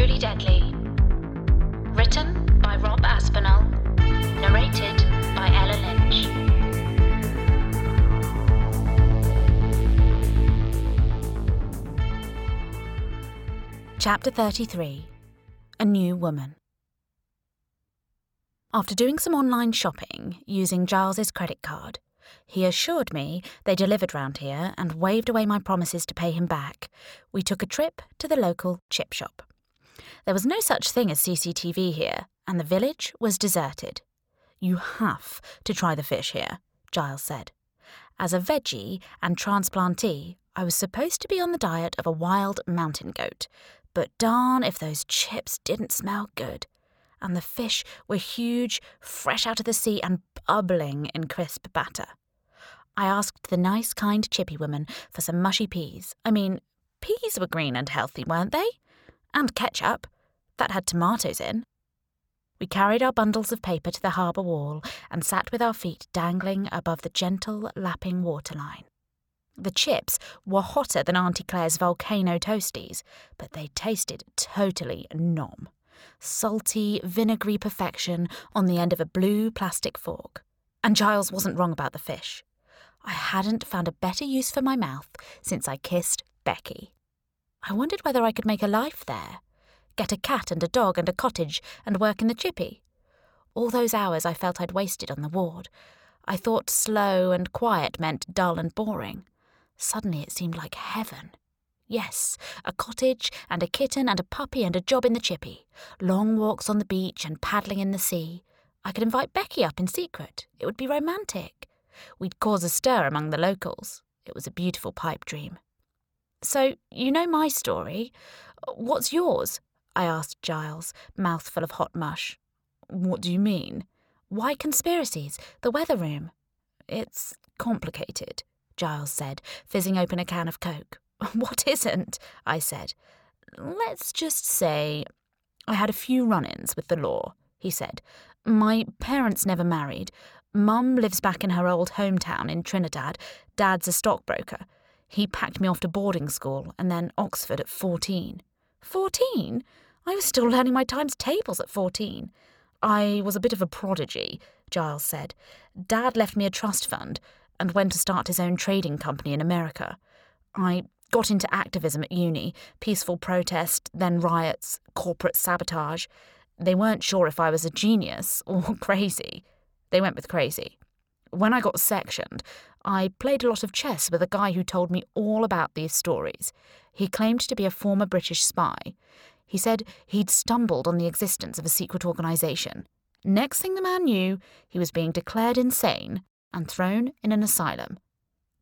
Truly Deadly. Written by Rob Aspinall. Narrated by Ella Lynch. Chapter 33 A New Woman. After doing some online shopping using Giles's credit card, he assured me they delivered round here and waved away my promises to pay him back. We took a trip to the local chip shop. There was no such thing as CCTV here, and the village was deserted. You have to try the fish here, Giles said. As a veggie and transplantee, I was supposed to be on the diet of a wild mountain goat, but darn if those chips didn't smell good. And the fish were huge, fresh out of the sea, and bubbling in crisp batter. I asked the nice, kind chippy woman for some mushy peas. I mean, peas were green and healthy, weren't they? And ketchup. That had tomatoes in. We carried our bundles of paper to the harbour wall and sat with our feet dangling above the gentle, lapping waterline. The chips were hotter than Auntie Claire's volcano toasties, but they tasted totally nom. Salty, vinegary perfection on the end of a blue plastic fork. And Giles wasn't wrong about the fish. I hadn't found a better use for my mouth since I kissed Becky. I wondered whether I could make a life there, get a cat and a dog and a cottage, and work in the chippy. All those hours I felt I'd wasted on the ward. I thought slow and quiet meant dull and boring. Suddenly it seemed like heaven. Yes, a cottage and a kitten and a puppy and a job in the chippy. Long walks on the beach and paddling in the sea. I could invite Becky up in secret. It would be romantic. We'd cause a stir among the locals. It was a beautiful pipe dream. So, you know my story. What's yours? I asked Giles, mouthful of hot mush. What do you mean? Why conspiracies? The weather room? It's complicated, Giles said, fizzing open a can of Coke. What isn't? I said. Let's just say I had a few run ins with the law, he said. My parents never married. Mum lives back in her old hometown in Trinidad. Dad's a stockbroker. He packed me off to boarding school and then Oxford at 14. 14? I was still learning my times tables at 14. I was a bit of a prodigy, Giles said. Dad left me a trust fund and went to start his own trading company in America. I got into activism at uni, peaceful protest, then riots, corporate sabotage. They weren't sure if I was a genius or crazy. They went with crazy. When I got sectioned, I played a lot of chess with a guy who told me all about these stories. He claimed to be a former British spy. He said he'd stumbled on the existence of a secret organisation. Next thing the man knew, he was being declared insane and thrown in an asylum.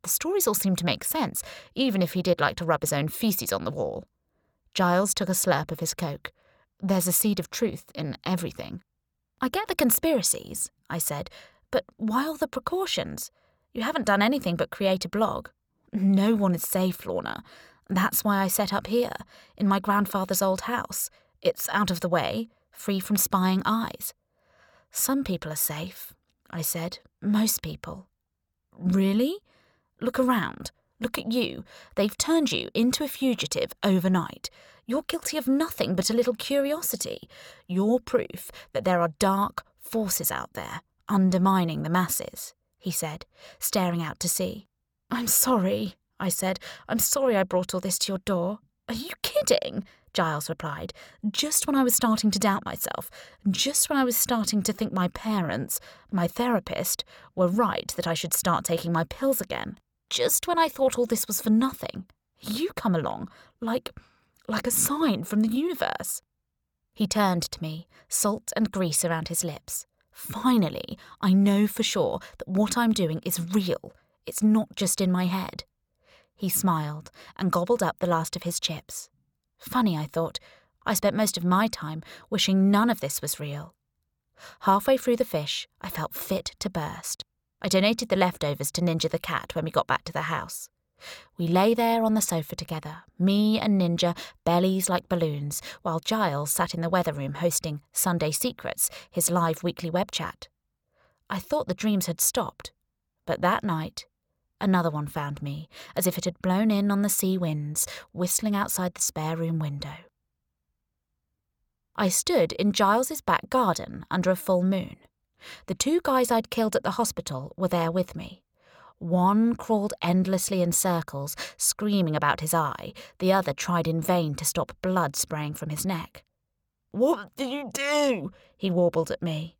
The stories all seemed to make sense, even if he did like to rub his own feces on the wall. Giles took a slurp of his coke. There's a seed of truth in everything. I get the conspiracies, I said, but why all the precautions? You haven't done anything but create a blog. No one is safe, Lorna. That's why I set up here, in my grandfather's old house. It's out of the way, free from spying eyes. Some people are safe, I said. Most people. Really? Look around. Look at you. They've turned you into a fugitive overnight. You're guilty of nothing but a little curiosity. You're proof that there are dark forces out there undermining the masses, he said, staring out to sea. I'm sorry, I said. I'm sorry I brought all this to your door. Are you kidding? Giles replied. Just when I was starting to doubt myself, just when I was starting to think my parents, my therapist, were right that I should start taking my pills again, just when I thought all this was for nothing, you come along, like like a sign from the universe. He turned to me, salt and grease around his lips. Finally, I know for sure that what I'm doing is real. It's not just in my head. He smiled and gobbled up the last of his chips. Funny, I thought. I spent most of my time wishing none of this was real. Halfway through the fish, I felt fit to burst. I donated the leftovers to Ninja the cat when we got back to the house. We lay there on the sofa together, me and Ninja, bellies like balloons, while Giles sat in the weather room hosting Sunday Secrets, his live weekly web chat. I thought the dreams had stopped, but that night, another one found me, as if it had blown in on the sea winds, whistling outside the spare room window. I stood in Giles's back garden under a full moon. The two guys I'd killed at the hospital were there with me. One crawled endlessly in circles, screaming about his eye. The other tried in vain to stop blood spraying from his neck. What did you do? he warbled at me.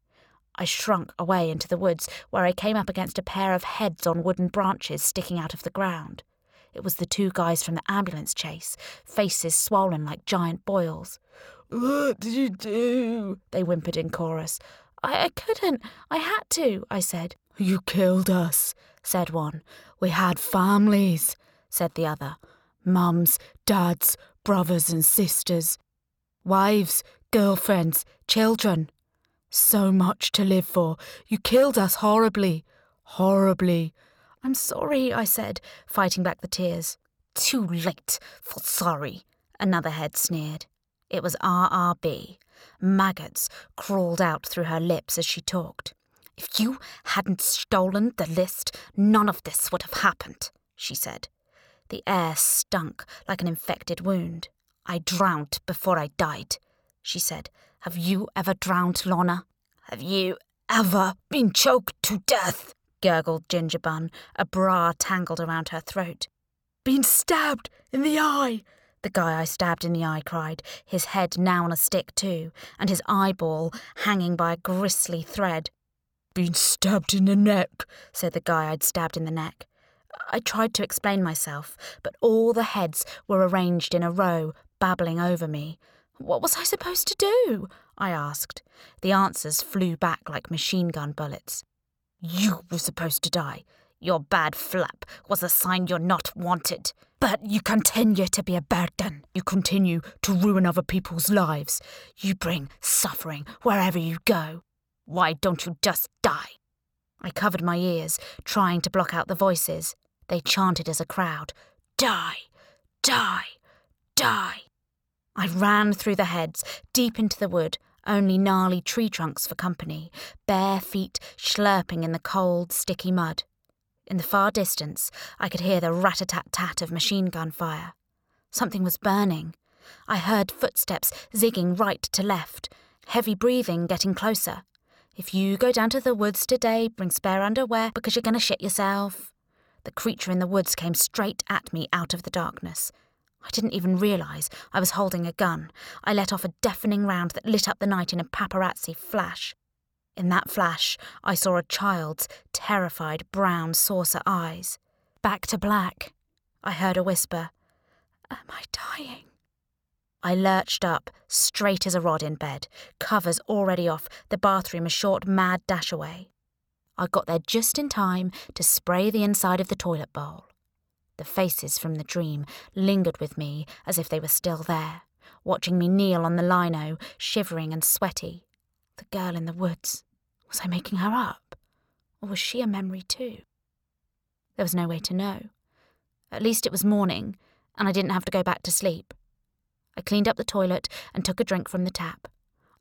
I shrunk away into the woods, where I came up against a pair of heads on wooden branches sticking out of the ground. It was the two guys from the ambulance chase, faces swollen like giant boils. What did you do? They whimpered in chorus. I, I couldn't. I had to, I said. You killed us, said one. We had families, said the other. Mums, dads, brothers and sisters. Wives, girlfriends, children. So much to live for. You killed us horribly. Horribly. I'm sorry, I said, fighting back the tears. Too late for sorry, another head sneered. It was RRB. Maggots crawled out through her lips as she talked. If you hadn't stolen the list, none of this would have happened, she said. The air stunk like an infected wound. I drowned before I died, she said. Have you ever drowned, Lorna? Have you ever been choked to death? gurgled Gingerbun, a bra tangled around her throat. Been stabbed in the eye, the guy I stabbed in the eye cried, his head now on a stick too, and his eyeball hanging by a gristly thread. Been stabbed in the neck, said the guy I'd stabbed in the neck. I tried to explain myself, but all the heads were arranged in a row, babbling over me. What was I supposed to do? I asked. The answers flew back like machine gun bullets. You were supposed to die. Your bad flap was a sign you're not wanted. But you continue to be a burden. You continue to ruin other people's lives. You bring suffering wherever you go. Why don't you just die? I covered my ears, trying to block out the voices. They chanted as a crowd Die! Die! Die! I ran through the heads, deep into the wood, only gnarly tree trunks for company, bare feet slurping in the cold, sticky mud. In the far distance, I could hear the rat a tat tat of machine gun fire. Something was burning. I heard footsteps zigging right to left, heavy breathing getting closer. If you go down to the woods today, bring spare underwear because you're going to shit yourself. The creature in the woods came straight at me out of the darkness. I didn't even realise I was holding a gun. I let off a deafening round that lit up the night in a paparazzi flash. In that flash, I saw a child's terrified brown saucer eyes. Back to black. I heard a whisper. Am I dying? I lurched up, straight as a rod in bed, covers already off, the bathroom a short, mad dash away. I got there just in time to spray the inside of the toilet bowl. The faces from the dream lingered with me as if they were still there, watching me kneel on the lino, shivering and sweaty. The girl in the woods. Was I making her up? Or was she a memory too? There was no way to know. At least it was morning, and I didn't have to go back to sleep. I cleaned up the toilet and took a drink from the tap.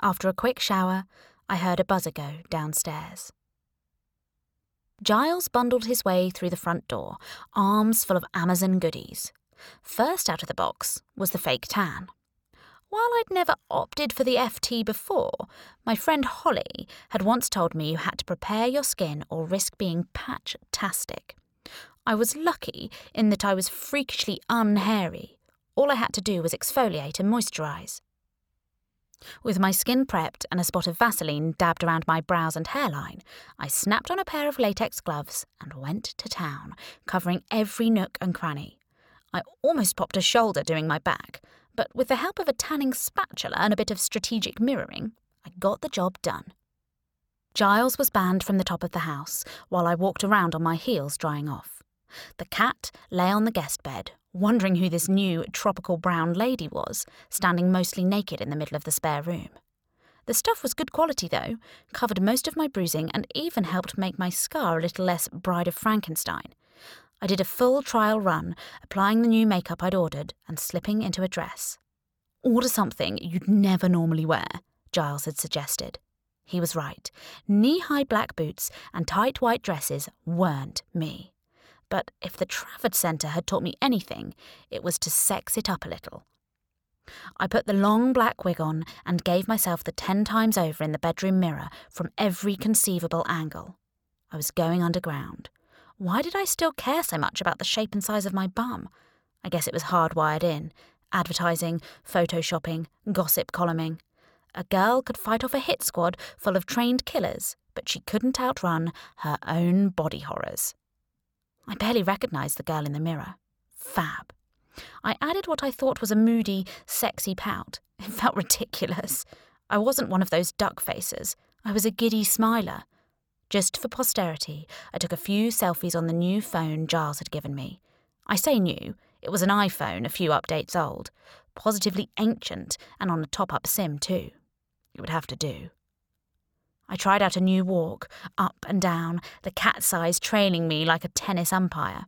After a quick shower, I heard a buzzer go downstairs. Giles bundled his way through the front door, arms full of Amazon goodies. First out of the box was the fake tan. While I'd never opted for the FT before, my friend Holly had once told me you had to prepare your skin or risk being patch-tastic. I was lucky in that I was freakishly unhairy. All I had to do was exfoliate and moisturise. With my skin prepped and a spot of Vaseline dabbed around my brows and hairline, I snapped on a pair of latex gloves and went to town, covering every nook and cranny. I almost popped a shoulder doing my back, but with the help of a tanning spatula and a bit of strategic mirroring, I got the job done. Giles was banned from the top of the house while I walked around on my heels drying off. The cat lay on the guest bed, wondering who this new tropical brown lady was, standing mostly naked in the middle of the spare room. The stuff was good quality, though, covered most of my bruising and even helped make my scar a little less Bride of Frankenstein. I did a full trial run, applying the new makeup I'd ordered and slipping into a dress. Order something you'd never normally wear, Giles had suggested. He was right. Knee high black boots and tight white dresses weren't me. But if the Trafford Centre had taught me anything, it was to sex it up a little. I put the long black wig on and gave myself the ten times over in the bedroom mirror from every conceivable angle. I was going underground. Why did I still care so much about the shape and size of my bum? I guess it was hardwired in advertising, photoshopping, gossip columning. A girl could fight off a hit squad full of trained killers, but she couldn't outrun her own body horrors. I barely recognised the girl in the mirror. Fab. I added what I thought was a moody, sexy pout. It felt ridiculous. I wasn't one of those duck faces. I was a giddy smiler. Just for posterity, I took a few selfies on the new phone Giles had given me. I say new, it was an iPhone a few updates old, positively ancient, and on a top up SIM too. It would have to do. I tried out a new walk, up and down, the cat's eyes trailing me like a tennis umpire.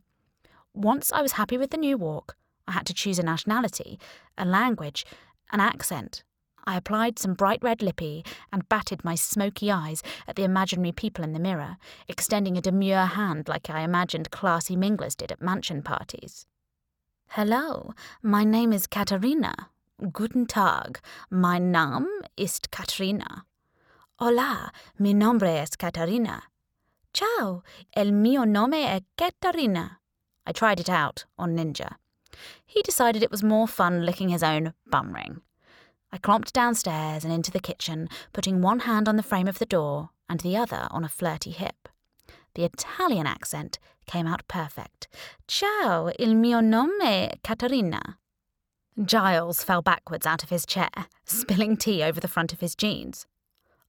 Once I was happy with the new walk, I had to choose a nationality, a language, an accent. I applied some bright red lippy and batted my smoky eyes at the imaginary people in the mirror, extending a demure hand like I imagined classy minglers did at mansion parties. Hello, my name is Katharina. Guten Tag, mein Name ist Katrina. Hola, mi nombre es Katharina. Ciao, el mio nome è Katarina. I tried it out on Ninja. He decided it was more fun licking his own bum ring. I clomped downstairs and into the kitchen, putting one hand on the frame of the door and the other on a flirty hip. The Italian accent came out perfect. Ciao, il mio nome Caterina. Giles fell backwards out of his chair, spilling tea over the front of his jeans.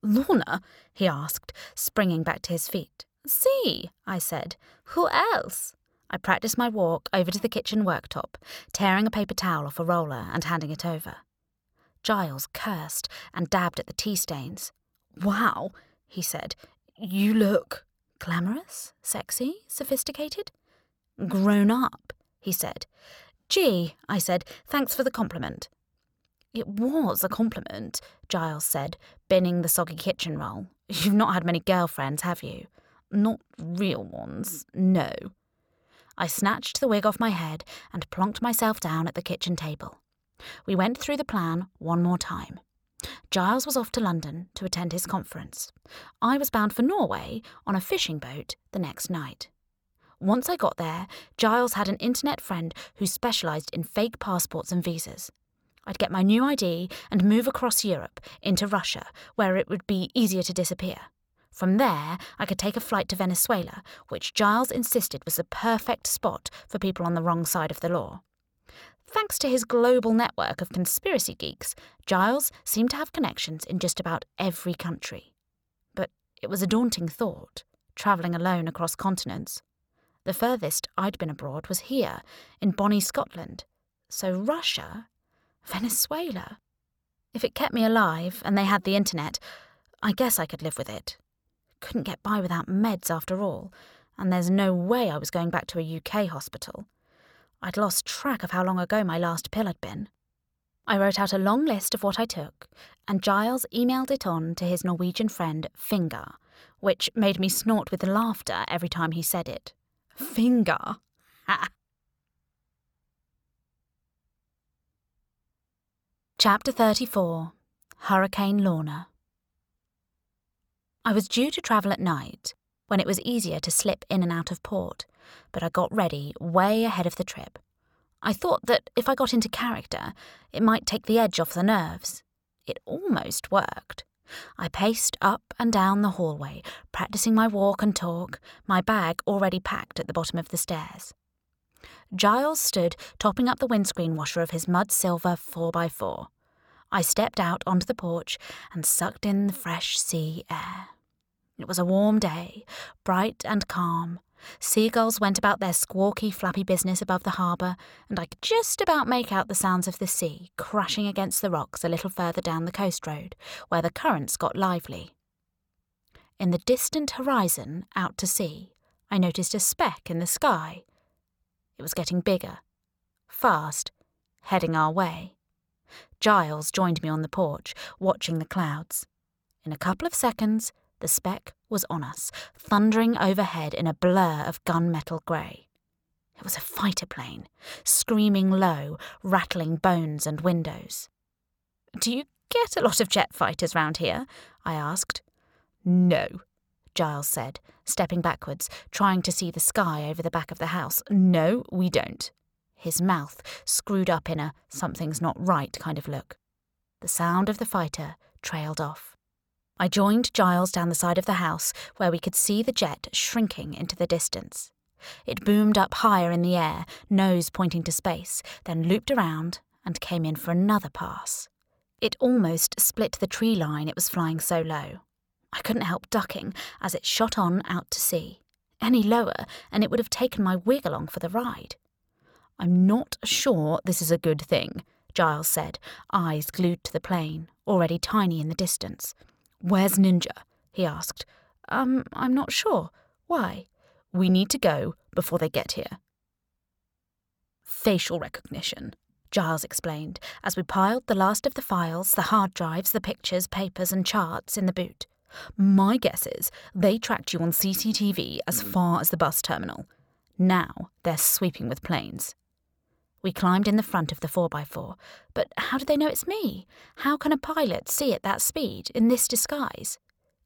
Lorna? he asked, springing back to his feet. See, I said. Who else? I practiced my walk over to the kitchen worktop, tearing a paper towel off a roller and handing it over. Giles cursed and dabbed at the tea stains. Wow, he said. You look glamorous, sexy, sophisticated? Grown up, he said. Gee, I said, thanks for the compliment. It was a compliment, Giles said, binning the soggy kitchen roll. You've not had many girlfriends, have you? Not real ones, no. I snatched the wig off my head and plonked myself down at the kitchen table. We went through the plan one more time. Giles was off to London to attend his conference. I was bound for Norway on a fishing boat the next night. Once I got there, Giles had an internet friend who specialised in fake passports and visas. I'd get my new ID and move across Europe into Russia, where it would be easier to disappear. From there, I could take a flight to Venezuela, which Giles insisted was the perfect spot for people on the wrong side of the law. Thanks to his global network of conspiracy geeks, Giles seemed to have connections in just about every country. But it was a daunting thought, travelling alone across continents. The furthest I'd been abroad was here, in Bonnie, Scotland. So Russia? Venezuela? If it kept me alive and they had the internet, I guess I could live with it couldn't get by without meds after all, and there's no way I was going back to a UK hospital. I'd lost track of how long ago my last pill had been. I wrote out a long list of what I took, and Giles emailed it on to his Norwegian friend Finger, which made me snort with laughter every time he said it. Finger! Ha! Chapter 34 Hurricane Lorna I was due to travel at night, when it was easier to slip in and out of port, but I got ready way ahead of the trip. I thought that if I got into character, it might take the edge off the nerves. It almost worked. I paced up and down the hallway, practicing my walk and talk, my bag already packed at the bottom of the stairs. Giles stood topping up the windscreen washer of his mud silver 4x4. I stepped out onto the porch and sucked in the fresh sea air. It was a warm day, bright and calm. Seagulls went about their squawky, flappy business above the harbour, and I could just about make out the sounds of the sea crashing against the rocks a little further down the coast road, where the currents got lively. In the distant horizon, out to sea, I noticed a speck in the sky. It was getting bigger, fast, heading our way. Giles joined me on the porch, watching the clouds. In a couple of seconds, the speck was on us, thundering overhead in a blur of gunmetal grey. It was a fighter plane, screaming low, rattling bones and windows. Do you get a lot of jet fighters round here? I asked. No, Giles said, stepping backwards, trying to see the sky over the back of the house. No, we don't. His mouth screwed up in a something's not right kind of look. The sound of the fighter trailed off. I joined Giles down the side of the house where we could see the jet shrinking into the distance. It boomed up higher in the air, nose pointing to space, then looped around and came in for another pass. It almost split the tree line it was flying so low. I couldn't help ducking as it shot on out to sea. Any lower, and it would have taken my wig along for the ride. I'm not sure this is a good thing, Giles said, eyes glued to the plane, already tiny in the distance. Where's Ninja? he asked. Um, I'm not sure. Why? We need to go before they get here. Facial recognition, Giles explained as we piled the last of the files, the hard drives, the pictures, papers, and charts in the boot. My guess is they tracked you on CCTV as hmm. far as the bus terminal. Now they're sweeping with planes. We climbed in the front of the 4x4, but how do they know it's me? How can a pilot see at that speed, in this disguise?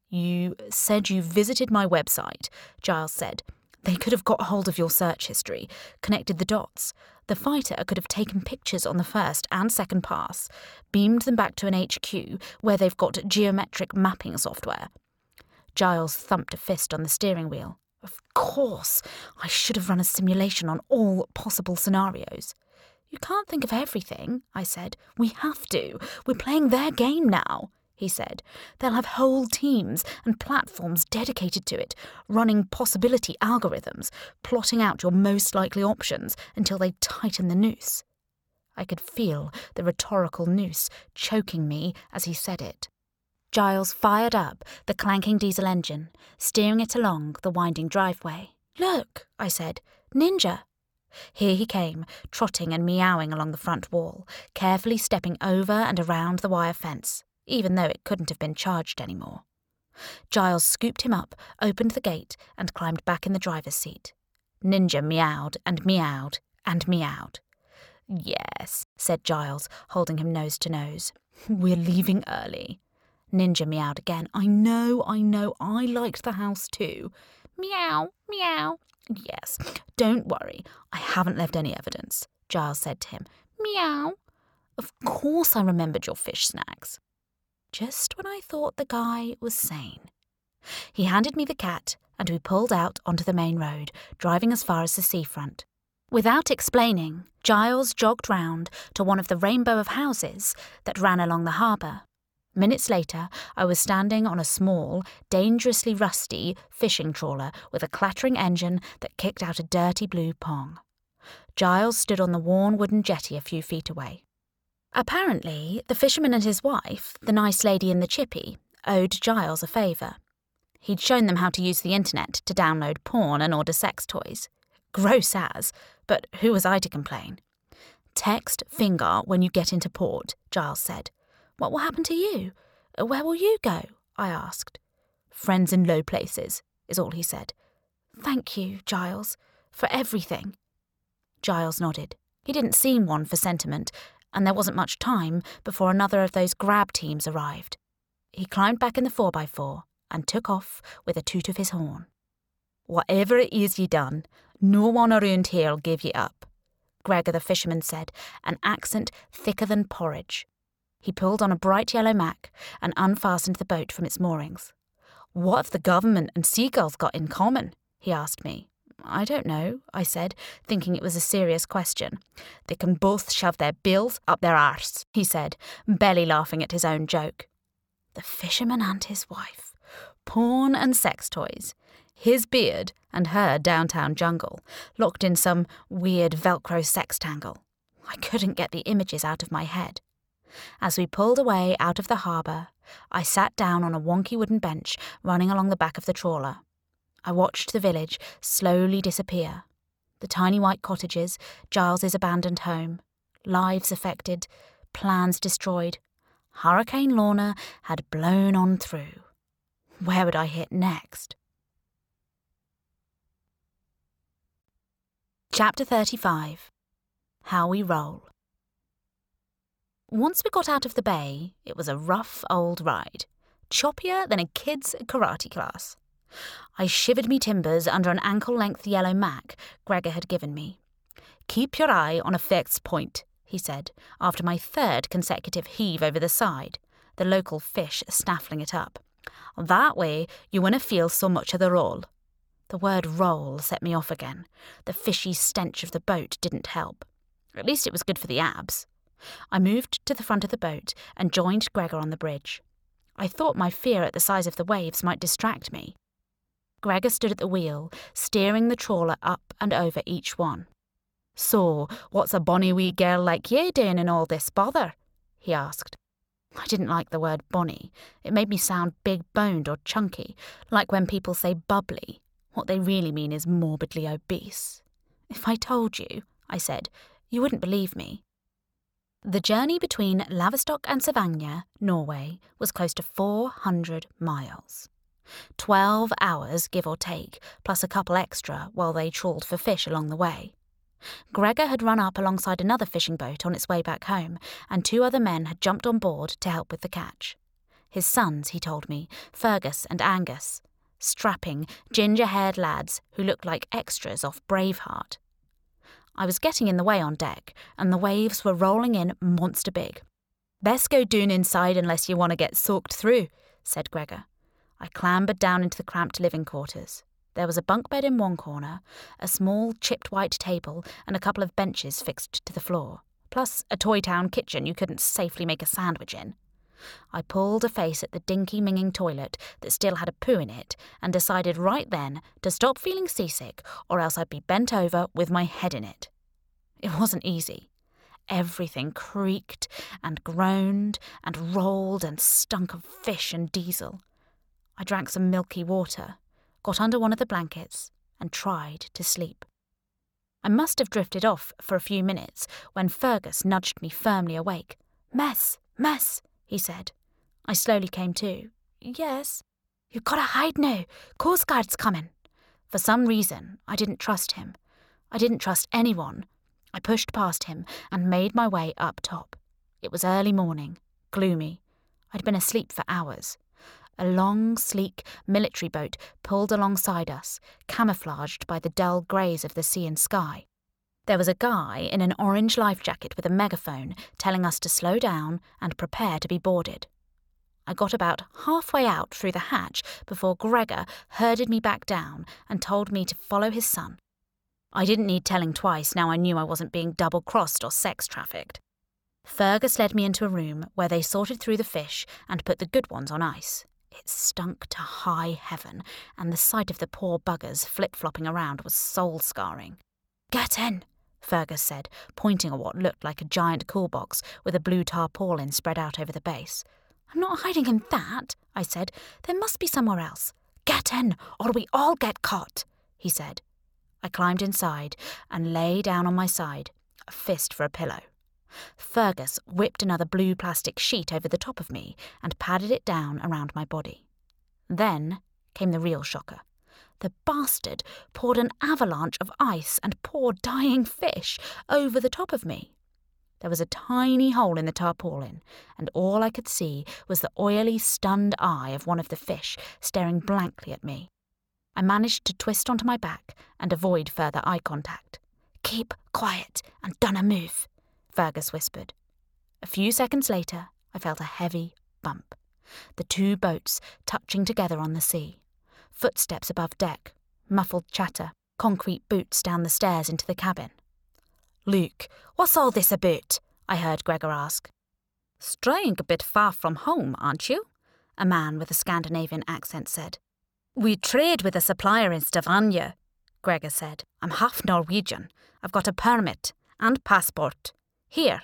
You said you visited my website, Giles said. They could have got hold of your search history, connected the dots. The fighter could have taken pictures on the first and second pass, beamed them back to an HQ where they've got geometric mapping software. Giles thumped a fist on the steering wheel. Of course, I should have run a simulation on all possible scenarios. You can't think of everything, I said. We have to. We're playing their game now he said. They'll have whole teams and platforms dedicated to it, running possibility algorithms, plotting out your most likely options until they tighten the noose. I could feel the rhetorical noose choking me as he said it. Giles fired up the clanking diesel engine, steering it along the winding driveway. Look, I said, Ninja. Here he came, trotting and meowing along the front wall, carefully stepping over and around the wire fence even though it couldn't have been charged anymore. Giles scooped him up, opened the gate, and climbed back in the driver's seat. Ninja meowed and meowed and meowed. Yes, said Giles, holding him nose to nose. We're leaving early. Ninja meowed again. I know, I know, I liked the house too. Meow, meow. Yes, don't worry, I haven't left any evidence, Giles said to him. Meow. Of course I remembered your fish snacks just when I thought the guy was sane. He handed me the cat, and we pulled out onto the main road, driving as far as the seafront. Without explaining, Giles jogged round to one of the rainbow of houses that ran along the harbour. Minutes later, I was standing on a small, dangerously rusty fishing trawler with a clattering engine that kicked out a dirty blue pong. Giles stood on the worn wooden jetty a few feet away. Apparently, the fisherman and his wife, the nice lady in the chippy, owed Giles a favour. He'd shown them how to use the internet to download porn and order sex toys. Gross as, but who was I to complain? Text Finger when you get into port, Giles said. What will happen to you? Where will you go? I asked. Friends in low places, is all he said. Thank you, Giles, for everything. Giles nodded. He didn't seem one for sentiment, and there wasn't much time before another of those grab teams arrived. He climbed back in the 4x4 and took off with a toot of his horn. Whatever it is ye done, no one around here'll give ye up, Gregor the fisherman said, an accent thicker than porridge. He pulled on a bright yellow Mac and unfastened the boat from its moorings. What have the government and seagulls got in common? he asked me. I don't know, I said, thinking it was a serious question. They can both shove their bills up their arse, he said, belly laughing at his own joke. The fisherman and his wife. Porn and sex toys. His beard and her downtown jungle, locked in some weird Velcro sex tangle. I couldn't get the images out of my head. As we pulled away out of the harbour, I sat down on a wonky wooden bench running along the back of the trawler. I watched the village slowly disappear. The tiny white cottages, Giles's abandoned home, lives affected, plans destroyed. Hurricane Lorna had blown on through. Where would I hit next? Chapter 35 How We Roll. Once we got out of the bay, it was a rough old ride, choppier than a kid's karate class. I shivered me timbers under an ankle length yellow mac Gregor had given me. Keep your eye on a fixed point, he said, after my third consecutive heave over the side, the local fish snaffling it up. That way you won't feel so much of the roll. The word roll set me off again. The fishy stench of the boat didn't help. At least it was good for the abs. I moved to the front of the boat and joined Gregor on the bridge. I thought my fear at the size of the waves might distract me. Gregor stood at the wheel, steering the trawler up and over each one. So, what's a bonny wee girl like ye doing in all this bother? he asked. I didn't like the word bonny. It made me sound big boned or chunky, like when people say bubbly. What they really mean is morbidly obese. If I told you, I said, you wouldn't believe me. The journey between Laverstock and Stavanger, Norway, was close to 400 miles. Twelve hours, give or take, plus a couple extra while they trawled for fish along the way. Gregor had run up alongside another fishing boat on its way back home, and two other men had jumped on board to help with the catch. His sons, he told me, Fergus and Angus, strapping, ginger haired lads who looked like extras off Braveheart. I was getting in the way on deck, and the waves were rolling in monster big. Best go doon inside unless you want to get soaked through, said Gregor. I clambered down into the cramped living quarters. There was a bunk bed in one corner, a small chipped white table, and a couple of benches fixed to the floor, plus a Toy Town kitchen you couldn't safely make a sandwich in. I pulled a face at the dinky minging toilet that still had a poo in it and decided right then to stop feeling seasick or else I'd be bent over with my head in it. It wasn't easy. Everything creaked and groaned and rolled and stunk of fish and diesel. I drank some milky water, got under one of the blankets, and tried to sleep. I must have drifted off for a few minutes when Fergus nudged me firmly awake. Mess, mess, he said. I slowly came to. Yes. you've gotta hide now. Coast Guard's coming. For some reason, I didn't trust him. I didn't trust anyone. I pushed past him and made my way up top. It was early morning, gloomy. I'd been asleep for hours. A long, sleek military boat pulled alongside us, camouflaged by the dull greys of the sea and sky. There was a guy in an orange life jacket with a megaphone telling us to slow down and prepare to be boarded. I got about halfway out through the hatch before Gregor herded me back down and told me to follow his son. I didn't need telling twice now I knew I wasn't being double crossed or sex trafficked. Fergus led me into a room where they sorted through the fish and put the good ones on ice. It stunk to high heaven, and the sight of the poor buggers flip flopping around was soul scarring. Get in, Fergus said, pointing at what looked like a giant cool box with a blue tarpaulin spread out over the base. I'm not hiding in that, I said. There must be somewhere else. Get in, or we all get caught, he said. I climbed inside and lay down on my side, a fist for a pillow. Fergus whipped another blue plastic sheet over the top of me and padded it down around my body. Then came the real shocker. The bastard poured an avalanche of ice and poor dying fish over the top of me. There was a tiny hole in the tarpaulin, and all I could see was the oily, stunned eye of one of the fish staring blankly at me. I managed to twist onto my back and avoid further eye contact. Keep quiet and don't move, Fergus whispered. A few seconds later, I felt a heavy bump. The two boats touching together on the sea. Footsteps above deck, muffled chatter, concrete boots down the stairs into the cabin. Luke, what's all this about? I heard Gregor ask. Straying a bit far from home, aren't you? A man with a Scandinavian accent said. We trade with a supplier in Stavanger, Gregor said. I'm half Norwegian. I've got a permit and passport. Here.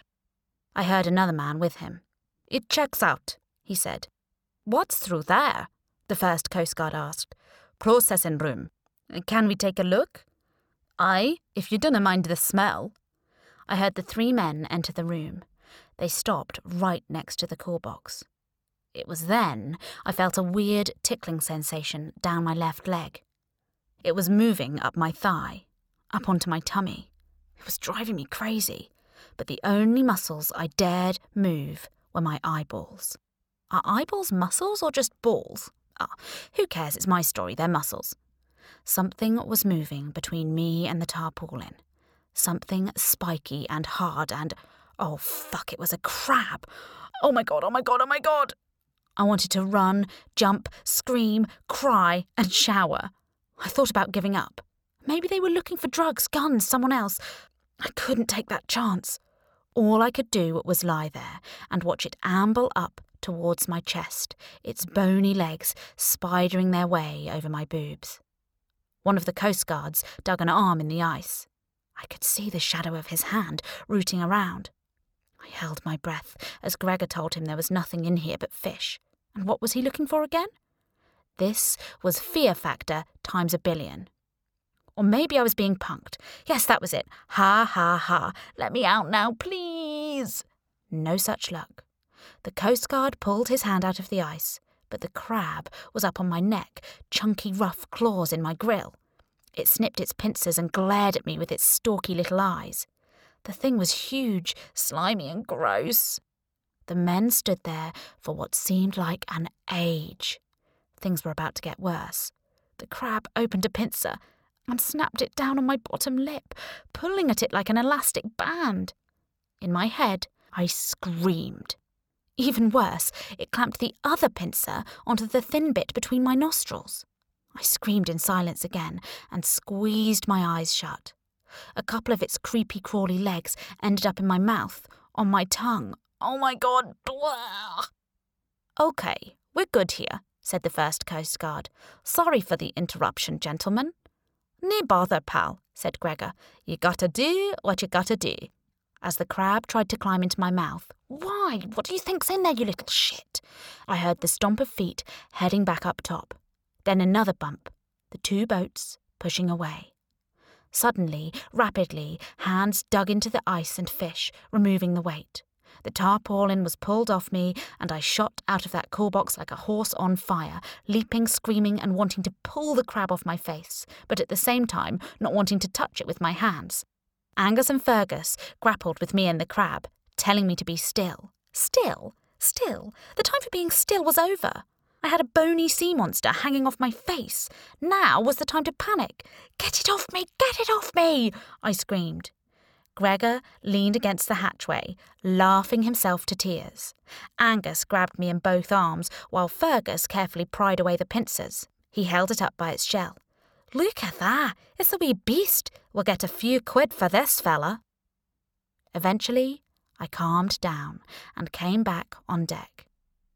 I heard another man with him. It checks out, he said. What's through there? The first Coast Guard asked. Processing room. Can we take a look? Aye, if you dunna mind the smell. I heard the three men enter the room. They stopped right next to the call box. It was then I felt a weird tickling sensation down my left leg. It was moving up my thigh. up onto my tummy. It was driving me crazy, but the only muscles I dared move were my eyeballs. Are eyeballs muscles or just balls? Ah, who cares? It's my story, they're muscles. Something was moving between me and the tarpaulin. Something spiky and hard and. Oh, fuck, it was a crab. Oh my god, oh my god, oh my god. I wanted to run, jump, scream, cry, and shower. I thought about giving up. Maybe they were looking for drugs, guns, someone else. I couldn't take that chance. All I could do was lie there and watch it amble up towards my chest, its bony legs spidering their way over my boobs. One of the coast guards dug an arm in the ice. I could see the shadow of his hand rooting around. I held my breath as Gregor told him there was nothing in here but fish. And what was he looking for again? This was fear factor times a billion. Or maybe I was being punked. Yes, that was it. Ha ha ha. Let me out now, please. No such luck. The Coast Guard pulled his hand out of the ice, but the crab was up on my neck, chunky rough claws in my grill. It snipped its pincers and glared at me with its stalky little eyes. The thing was huge, slimy, and gross. The men stood there for what seemed like an age. Things were about to get worse. The crab opened a pincer and snapped it down on my bottom lip, pulling at it like an elastic band. In my head, I screamed. Even worse, it clamped the other pincer onto the thin bit between my nostrils. I screamed in silence again and squeezed my eyes shut. A couple of its creepy, crawly legs ended up in my mouth, on my tongue. Oh my god, blah! Okay, we're good here, said the first Coast Guard. Sorry for the interruption, gentlemen. Nee bother, pal, said Gregor. You gotta do what you gotta do. As the crab tried to climb into my mouth. Why? What do you think's in there, you little shit? I heard the stomp of feet heading back up top. Then another bump. The two boats pushing away. Suddenly, rapidly, hands dug into the ice and fish, removing the weight. The tarpaulin was pulled off me, and I shot out of that cool box like a horse on fire, leaping, screaming, and wanting to pull the crab off my face, but at the same time not wanting to touch it with my hands. Angus and Fergus grappled with me and the crab, telling me to be still. Still? Still? The time for being still was over. I had a bony sea monster hanging off my face. Now was the time to panic. Get it off me! Get it off me! I screamed. Gregor leaned against the hatchway, laughing himself to tears. Angus grabbed me in both arms, while Fergus carefully pried away the pincers. He held it up by its shell. Look at that! It's a wee beast. We'll get a few quid for this fella. Eventually, I calmed down and came back on deck.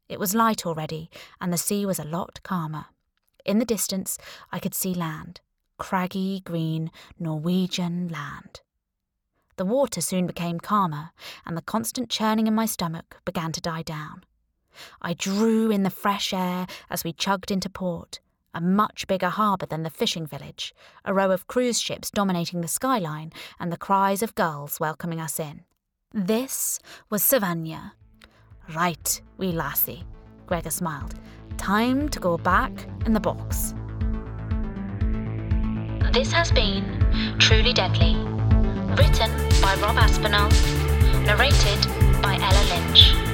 It was light already, and the sea was a lot calmer. In the distance, I could see land craggy, green, Norwegian land. The water soon became calmer, and the constant churning in my stomach began to die down. I drew in the fresh air as we chugged into port, a much bigger harbour than the fishing village, a row of cruise ships dominating the skyline, and the cries of gulls welcoming us in. This was Savannah, Right, wee lassie, Gregor smiled. Time to go back in the box. This has been Truly Deadly, written by Rob Aspinall, narrated by Ella Lynch.